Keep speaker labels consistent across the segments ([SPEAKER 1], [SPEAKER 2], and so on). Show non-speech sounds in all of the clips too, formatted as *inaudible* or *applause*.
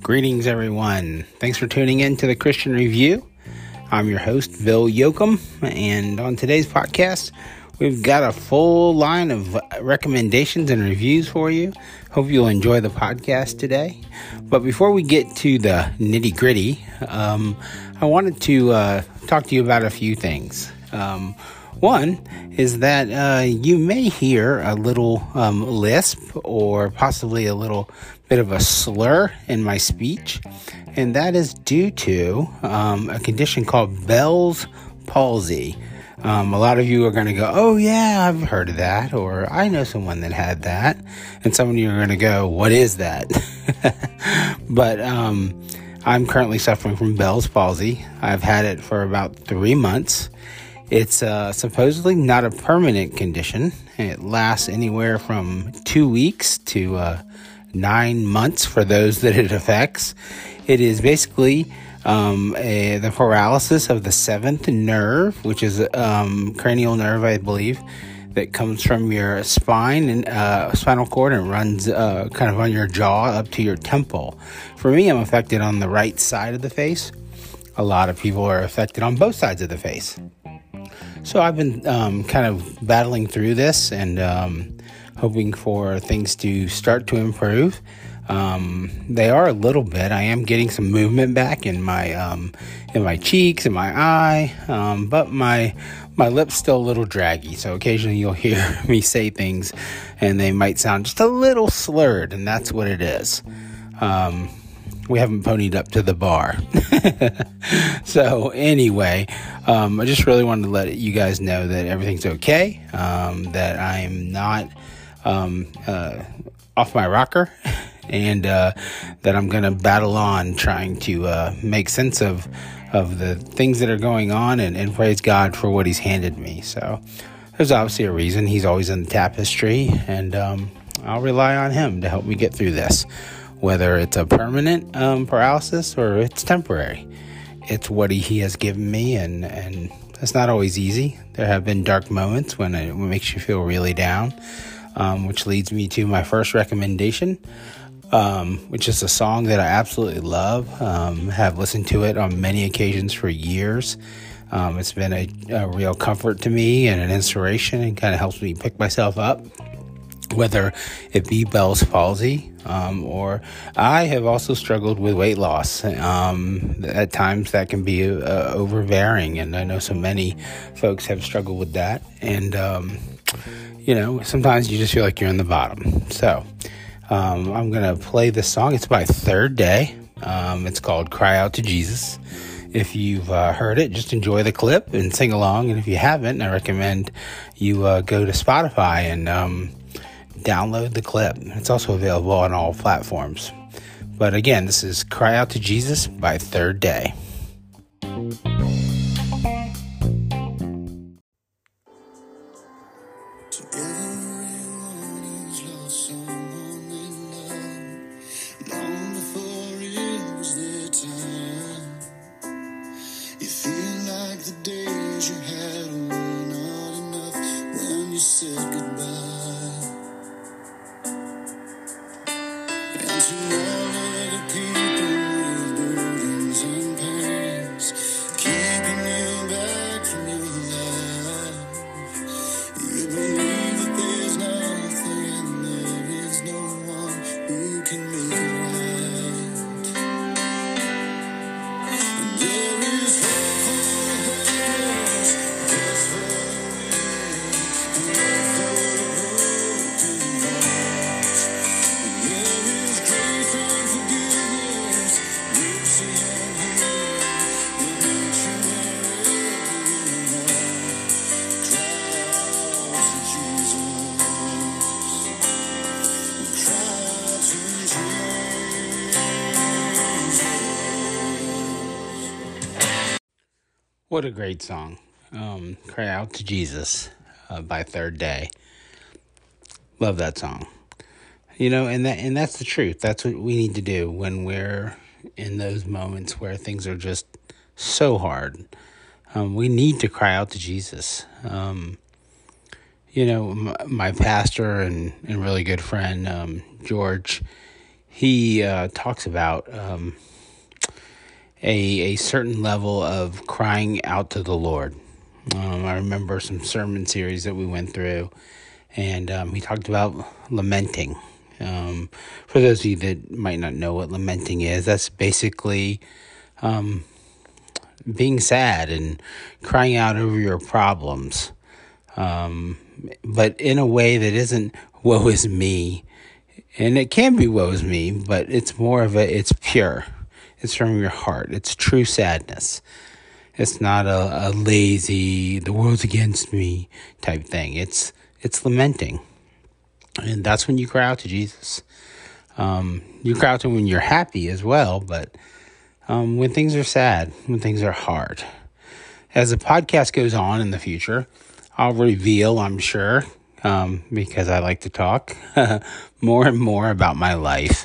[SPEAKER 1] Greetings, everyone. Thanks for tuning in to the Christian Review. I'm your host, Bill Yoakum, and on today's podcast, we've got a full line of recommendations and reviews for you. Hope you'll enjoy the podcast today. But before we get to the nitty gritty, um, I wanted to uh, talk to you about a few things. Um, one is that uh, you may hear a little um, lisp or possibly a little bit of a slur in my speech, and that is due to um, a condition called Bell's palsy. Um, a lot of you are going to go, Oh, yeah, I've heard of that, or I know someone that had that. And some of you are going to go, What is that? *laughs* but um, I'm currently suffering from Bell's palsy. I've had it for about three months. It's uh, supposedly not a permanent condition. It lasts anywhere from two weeks to uh, nine months for those that it affects. It is basically um, a, the paralysis of the seventh nerve, which is um, cranial nerve, I believe, that comes from your spine and uh, spinal cord and runs uh, kind of on your jaw up to your temple. For me, I'm affected on the right side of the face. A lot of people are affected on both sides of the face. So I've been um, kind of battling through this and um, hoping for things to start to improve. Um, they are a little bit. I am getting some movement back in my um, in my cheeks and my eye, um, but my my lips still a little draggy. So occasionally you'll hear *laughs* me say things, and they might sound just a little slurred, and that's what it is. Um, we haven't ponied up to the bar. *laughs* so anyway, um, I just really wanted to let you guys know that everything's okay. Um, that I'm not um, uh, off my rocker, *laughs* and uh, that I'm gonna battle on trying to uh, make sense of of the things that are going on, and, and praise God for what He's handed me. So there's obviously a reason He's always in the tapestry, and um, I'll rely on Him to help me get through this whether it's a permanent um, paralysis or it's temporary. It's what he, has given me, and, and it's not always easy. There have been dark moments when it, when it makes you feel really down, um, which leads me to my first recommendation, um, which is a song that I absolutely love. Um, have listened to it on many occasions for years. Um, it's been a, a real comfort to me and an inspiration, and kind of helps me pick myself up whether it be Bell's palsy um, or I have also struggled with weight loss. Um, at times that can be uh, overbearing, and I know so many folks have struggled with that. And um, you know, sometimes you just feel like you're in the bottom. So um, I'm gonna play this song. It's by Third Day. Um, it's called "Cry Out to Jesus." If you've uh, heard it, just enjoy the clip and sing along. And if you haven't, I recommend you uh, go to Spotify and um, download the clip. It's also available on all platforms. But again, this is Cry Out to Jesus by Third Day. What a great song. Um, Cry Out to Jesus uh, by Third Day. Love that song. You know, and that and that's the truth. That's what we need to do when we're in those moments where things are just so hard. Um, we need to cry out to Jesus. Um, you know, my, my pastor and, and really good friend, um, George, he uh, talks about um, a, a certain level of crying out to the Lord. Um, I remember some sermon series that we went through, and um, he talked about lamenting. Um, for those of you that might not know what lamenting is, that's basically um, being sad and crying out over your problems, um, but in a way that isn't "woe is me," and it can be "woe is me," but it's more of a it's pure. It's from your heart. It's true sadness. It's not a, a lazy "the world's against me" type thing. It's it's lamenting, and that's when you cry out to Jesus. Um, you cry out to him when you're happy as well, but um, when things are sad, when things are hard. As the podcast goes on in the future, I'll reveal, I'm sure, um, because I like to talk *laughs* more and more about my life,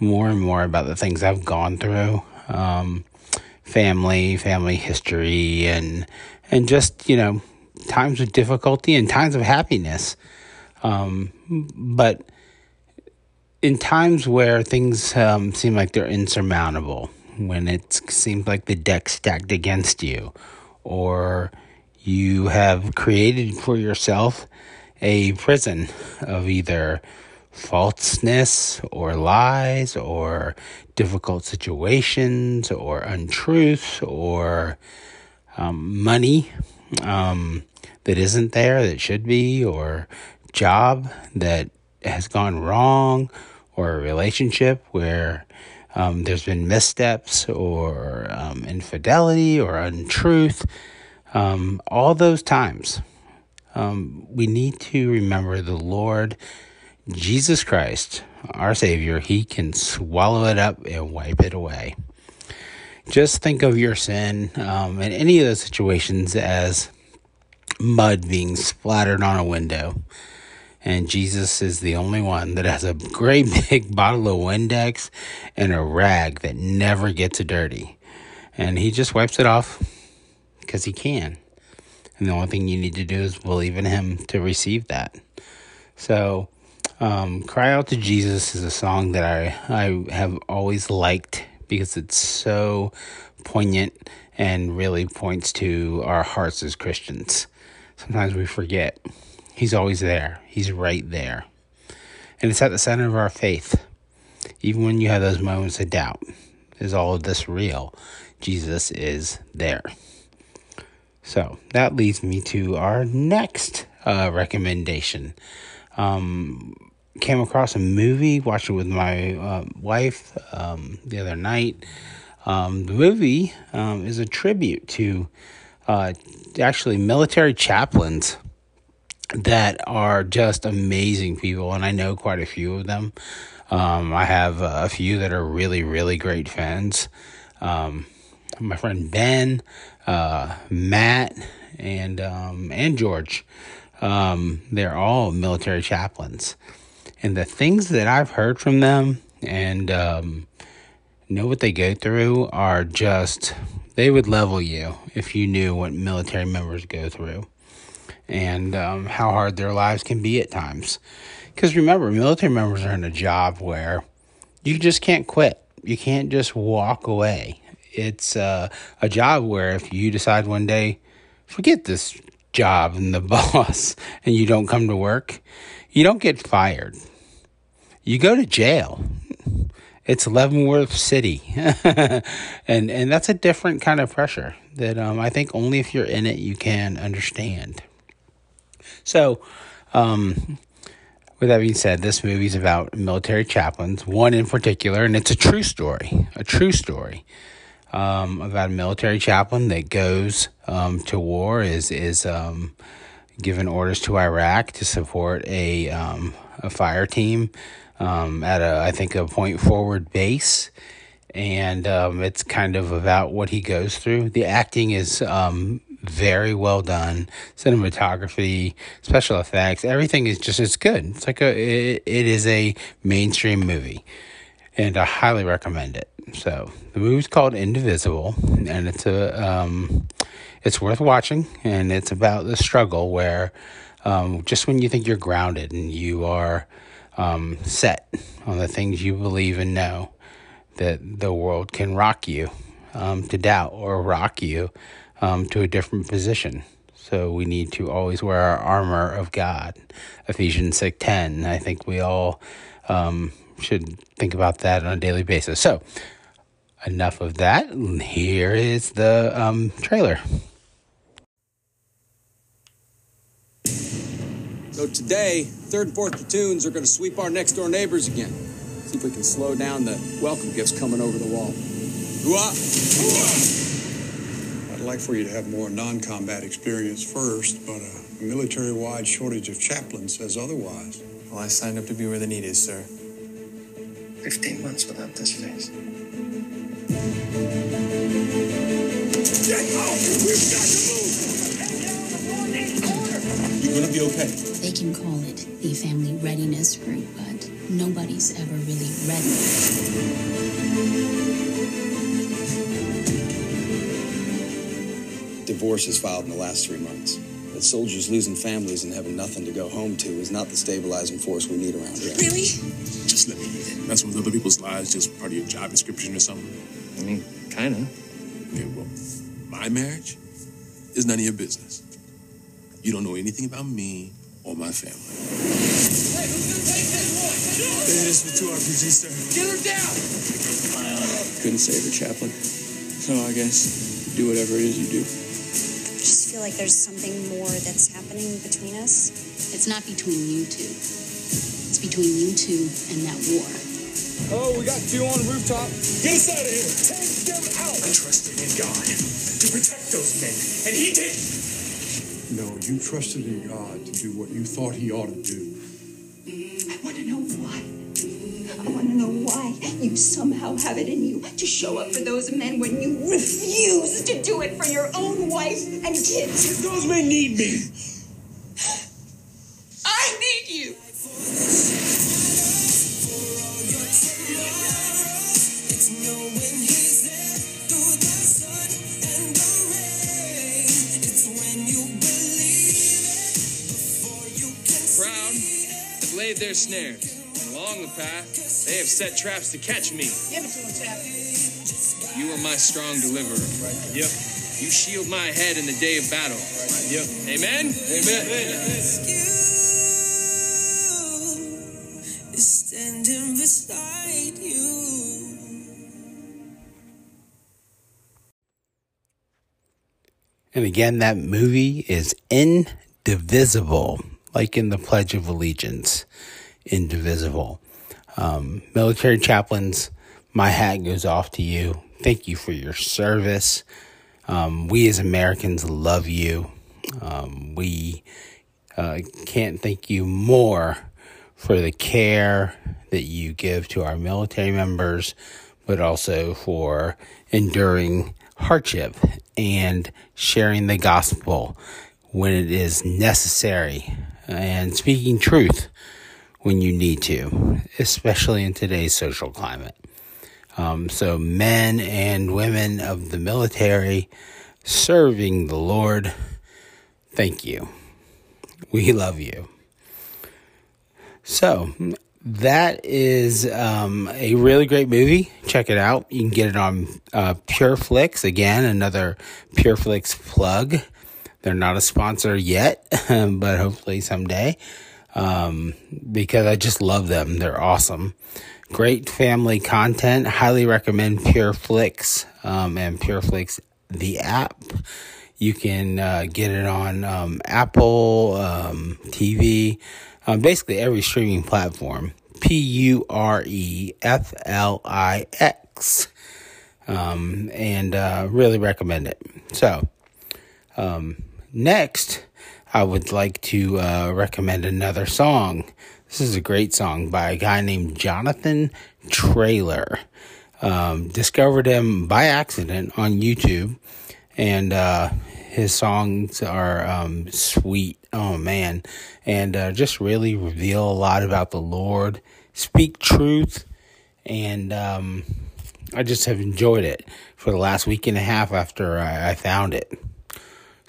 [SPEAKER 1] more and more about the things I've gone through, um, family, family history, and and just you know times of difficulty and times of happiness. Um, but in times where things um, seem like they're insurmountable, when it seems like the deck stacked against you, or you have created for yourself a prison of either falseness or lies or difficult situations or untruths or um, money um, that isn't there that should be or job that has gone wrong or a relationship where um, there's been missteps or um, infidelity or untruth. Um, all those times, um, we need to remember the Lord Jesus Christ, our Savior. He can swallow it up and wipe it away. Just think of your sin um, in any of those situations as mud being splattered on a window and Jesus is the only one that has a great *laughs* big bottle of Windex and a rag that never gets dirty. And he just wipes it off because he can. And the only thing you need to do is believe in him to receive that. So, um, Cry Out to Jesus is a song that I, I have always liked because it's so poignant and really points to our hearts as Christians. Sometimes we forget. He's always there. He's right there. And it's at the center of our faith. Even when you have those moments of doubt, is all of this real? Jesus is there. So that leads me to our next uh, recommendation. Um, came across a movie, watched it with my uh, wife um, the other night. Um, the movie um, is a tribute to uh, actually military chaplains that are just amazing people, and I know quite a few of them. Um, I have a few that are really, really great fans. Um, my friend Ben, uh, Matt, and um, and George. They're all military chaplains, and the things that I've heard from them and um, know what they go through are just they would level you if you knew what military members go through and um, how hard their lives can be at times. Because remember, military members are in a job where you just can't quit. You can't just walk away. It's uh, a job where if you decide one day, forget this job and the *laughs* boss, and you don't come to work, you don't get fired. You go to jail. It's Leavenworth City, *laughs* and and that's a different kind of pressure that um, I think only if you're in it you can understand. So, um, with that being said, this movie is about military chaplains, one in particular, and it's a true story, a true story um, about a military chaplain that goes um, to war, is is um, given orders to Iraq to support a um, a fire team um, at a I think a point forward base, and um, it's kind of about what he goes through. The acting is very well done. Cinematography, special effects, everything is just it's good. It's like a it, it is a mainstream movie, and I highly recommend it. So the movie's called Indivisible, and it's a um, it's worth watching, and it's about the struggle where um, just when you think you're grounded and you are um, set on the things you believe and know, that the world can rock you um, to doubt or rock you um, to a different position. So we need to always wear our armor of God. Ephesians six ten. I think we all um, should think about that on a daily basis. So enough of that. Here is the um, trailer.
[SPEAKER 2] So today, third and fourth platoons are going to sweep our next door neighbors again. See if we can slow down the welcome gifts coming over the wall. Hooah!
[SPEAKER 3] I'd like for you to have more non-combat experience first, but a military-wide shortage of chaplains says otherwise.
[SPEAKER 4] Well, I signed up to be where the need is, sir.
[SPEAKER 5] 15 months without this face.
[SPEAKER 3] Gonna be okay.
[SPEAKER 6] They can call it the family readiness group, but nobody's ever really ready.
[SPEAKER 7] Divorce Divorces filed in the last three months. But soldiers losing families and having nothing to go home to is not the stabilizing force we need around here.
[SPEAKER 6] Really?
[SPEAKER 8] Just let me mess with other people's lives, just part of your job description or something.
[SPEAKER 4] I mean, kinda.
[SPEAKER 8] Yeah, well, my marriage is none of your business. You don't know anything about me or my family. Hey, who's gonna take this boy?
[SPEAKER 4] It is for two RPGs, sir. Get her down!
[SPEAKER 2] Uh, couldn't save her, chaplain.
[SPEAKER 4] So I guess.
[SPEAKER 2] Do whatever it is you do.
[SPEAKER 9] I just feel like there's something more that's happening between us.
[SPEAKER 6] It's not between you two. It's between you two and that war.
[SPEAKER 2] Oh, we got two on the rooftop.
[SPEAKER 3] Get us out of here! Take them out!
[SPEAKER 5] I trusted in God to protect those men, and He did.
[SPEAKER 3] No, you trusted in God to do what you thought He ought to do.
[SPEAKER 10] I want to know why. I want to know why you somehow have it in you to show up for those men when you refuse to do it for your own wife and kids.
[SPEAKER 5] Those men need me.
[SPEAKER 4] Have laid their snares. And along the path, they have set traps to catch me.
[SPEAKER 10] Give it to him, Chap.
[SPEAKER 4] You are my strong deliverer.
[SPEAKER 8] Yep.
[SPEAKER 4] You shield my head in the day of battle.
[SPEAKER 8] Yep.
[SPEAKER 4] Amen?
[SPEAKER 8] Amen.
[SPEAKER 11] standing beside you.
[SPEAKER 1] And again, that movie is indivisible, like in the Pledge of Allegiance, indivisible. Um, military chaplains, my hat goes off to you. Thank you for your service. Um, we as Americans love you. Um, we uh, can't thank you more for the care that you give to our military members, but also for enduring hardship and sharing the gospel when it is necessary and speaking truth when you need to, especially in today's social climate. Um, so, men and women of the military serving the Lord, thank you. We love you. So, that is um, a really great movie. Check it out. You can get it on uh, PureFlix. Again, another PureFlix plug. They're not a sponsor yet, *laughs* but hopefully someday. Um, because I just love them. They're awesome. Great family content. Highly recommend PureFlix um, and PureFlix the app. You can uh, get it on um, Apple um, TV, um, basically every streaming platform. P U R E F L I X. Um, and uh, really recommend it. So, um, next, I would like to uh, recommend another song. This is a great song by a guy named Jonathan Traylor. Um, discovered him by accident on YouTube, and uh, his songs are um, sweet. Oh man, and uh, just really reveal a lot about the Lord, speak truth, and um, I just have enjoyed it for the last week and a half after I, I found it.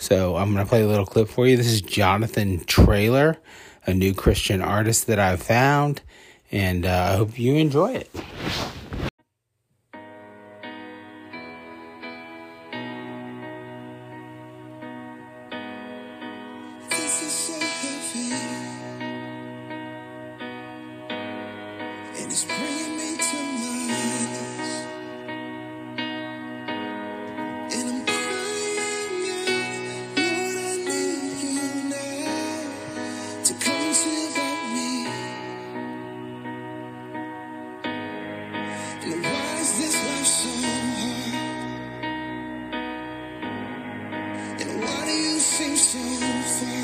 [SPEAKER 1] So I'm going to play a little clip for you. This is Jonathan Traylor, a new Christian artist that I've found, and uh, I hope you enjoy it.
[SPEAKER 11] You seem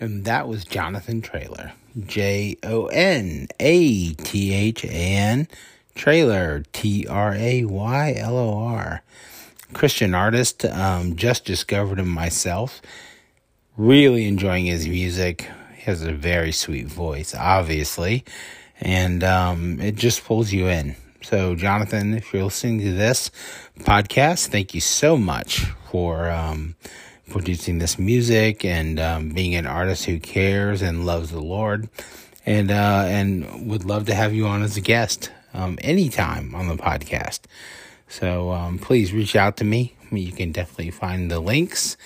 [SPEAKER 1] And that was Jonathan Traylor. J O N A T H A N. Traylor. T R A Y L O R. Christian artist. Um, just discovered him myself. Really enjoying his music. He has a very sweet voice, obviously. And um, it just pulls you in. So, Jonathan, if you're listening to this podcast, thank you so much for um, producing this music and um, being an artist who cares and loves the Lord. And uh, and would love to have you on as a guest um, anytime on the podcast. So um, please reach out to me. You can definitely find the links.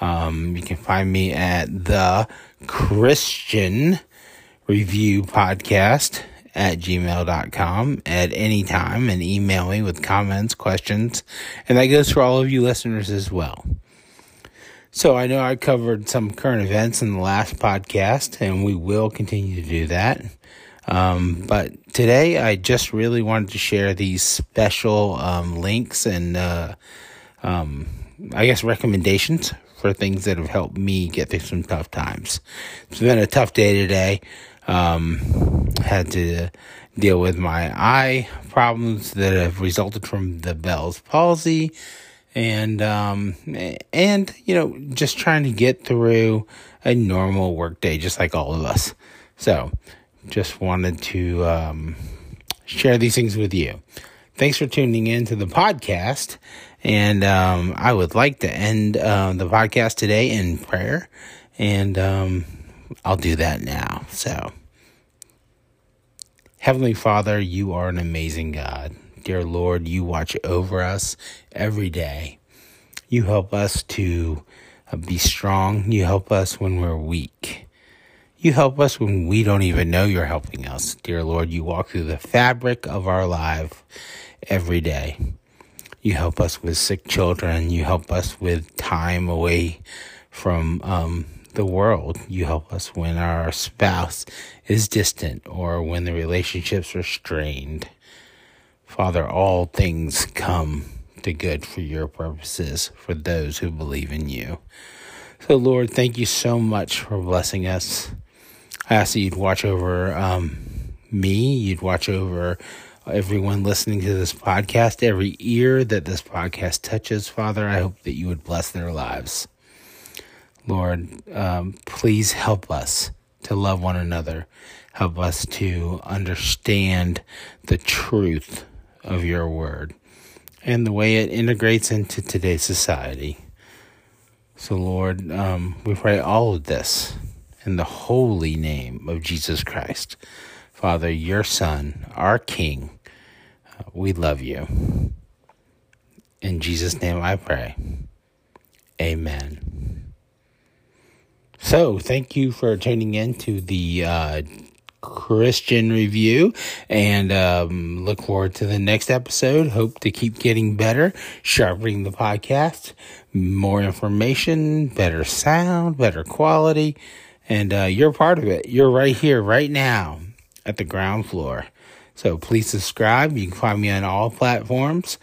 [SPEAKER 1] Um, you can find me at the Christian Review Podcast at gmail.com at any time and email me with comments, questions, and that goes for all of you listeners as well. So I know I covered some current events in the last podcast, and we will continue to do that. Um, but today I just really wanted to share these special um, links and, uh, um, I guess, recommendations for things that have helped me get through some tough times. It's been a tough day today. Um, had to deal with my eye problems that have resulted from the Bell's palsy and um and you know just trying to get through a normal workday just like all of us. So just wanted to um share these things with you. Thanks for tuning in to the podcast. And um i would like to end uh, the podcast today in prayer. And um i'll do that now. So heavenly father you are an amazing god Dear Lord, you watch over us every day. You help us to uh, be strong. You help us when we're weak. You help us when we don't even know you're helping us. Dear Lord, you walk through the fabric of our life every day. You help us with sick children. You help us with time away from um, the world. You help us when our spouse is distant or when the relationships are strained. Father, all things come to good for your purposes, for those who believe in you. So, Lord, thank you so much for blessing us. I ask that you'd watch over um, me, you'd watch over everyone listening to this podcast, every ear that this podcast touches, Father. I hope that you would bless their lives. Lord, um, please help us to love one another. Help us to understand the truth of your word and the way it integrates into today's society. So, Lord, um, we pray all of this in the holy name of Jesus Christ. Father, your Son, our King, uh, we love you. In Jesus' name I pray. Amen. So, thank you for tuning in to the uh, Christian review and um, look forward to the next episode. Hope to keep getting better, sharpening the podcast, more information, better sound, better quality, and uh, you're part of it. You're right here, right now, at the ground floor. So please subscribe. You can find me on all platforms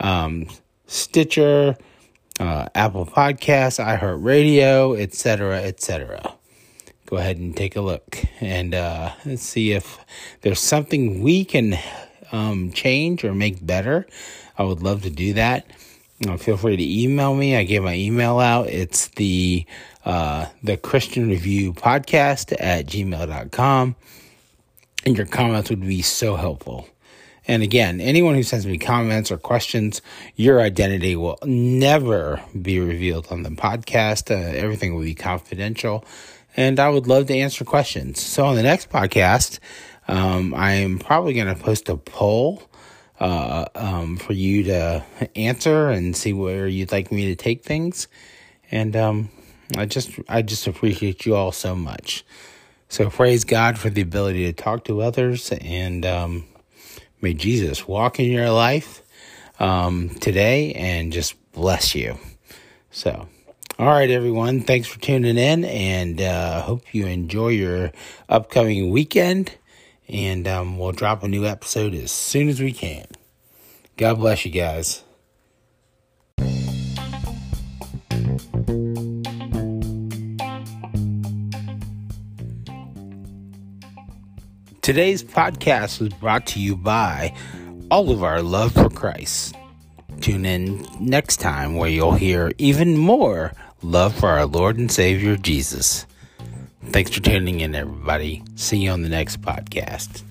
[SPEAKER 1] um, Stitcher, uh, Apple Podcasts, iHeartRadio, etc., etc. Go ahead and take a look and uh, see if there's something we can um, change or make better. I would love to do that. Uh, feel free to email me. I gave my email out. It's the uh, the Christian Review Podcast at gmail.com. And your comments would be so helpful. And again, anyone who sends me comments or questions, your identity will never be revealed on the podcast. Uh, everything will be confidential. And I would love to answer questions. So on the next podcast, um, I am probably going to post a poll uh, um, for you to answer and see where you'd like me to take things. And um, I just I just appreciate you all so much. So praise God for the ability to talk to others, and um, may Jesus walk in your life um, today and just bless you. So. All right, everyone. Thanks for tuning in, and uh, hope you enjoy your upcoming weekend. And um, we'll drop a new episode as soon as we can. God bless you guys. Today's podcast was brought to you by all of our love for Christ. Tune in next time where you'll hear even more love for our Lord and Savior Jesus. Thanks for tuning in, everybody. See you on the next podcast.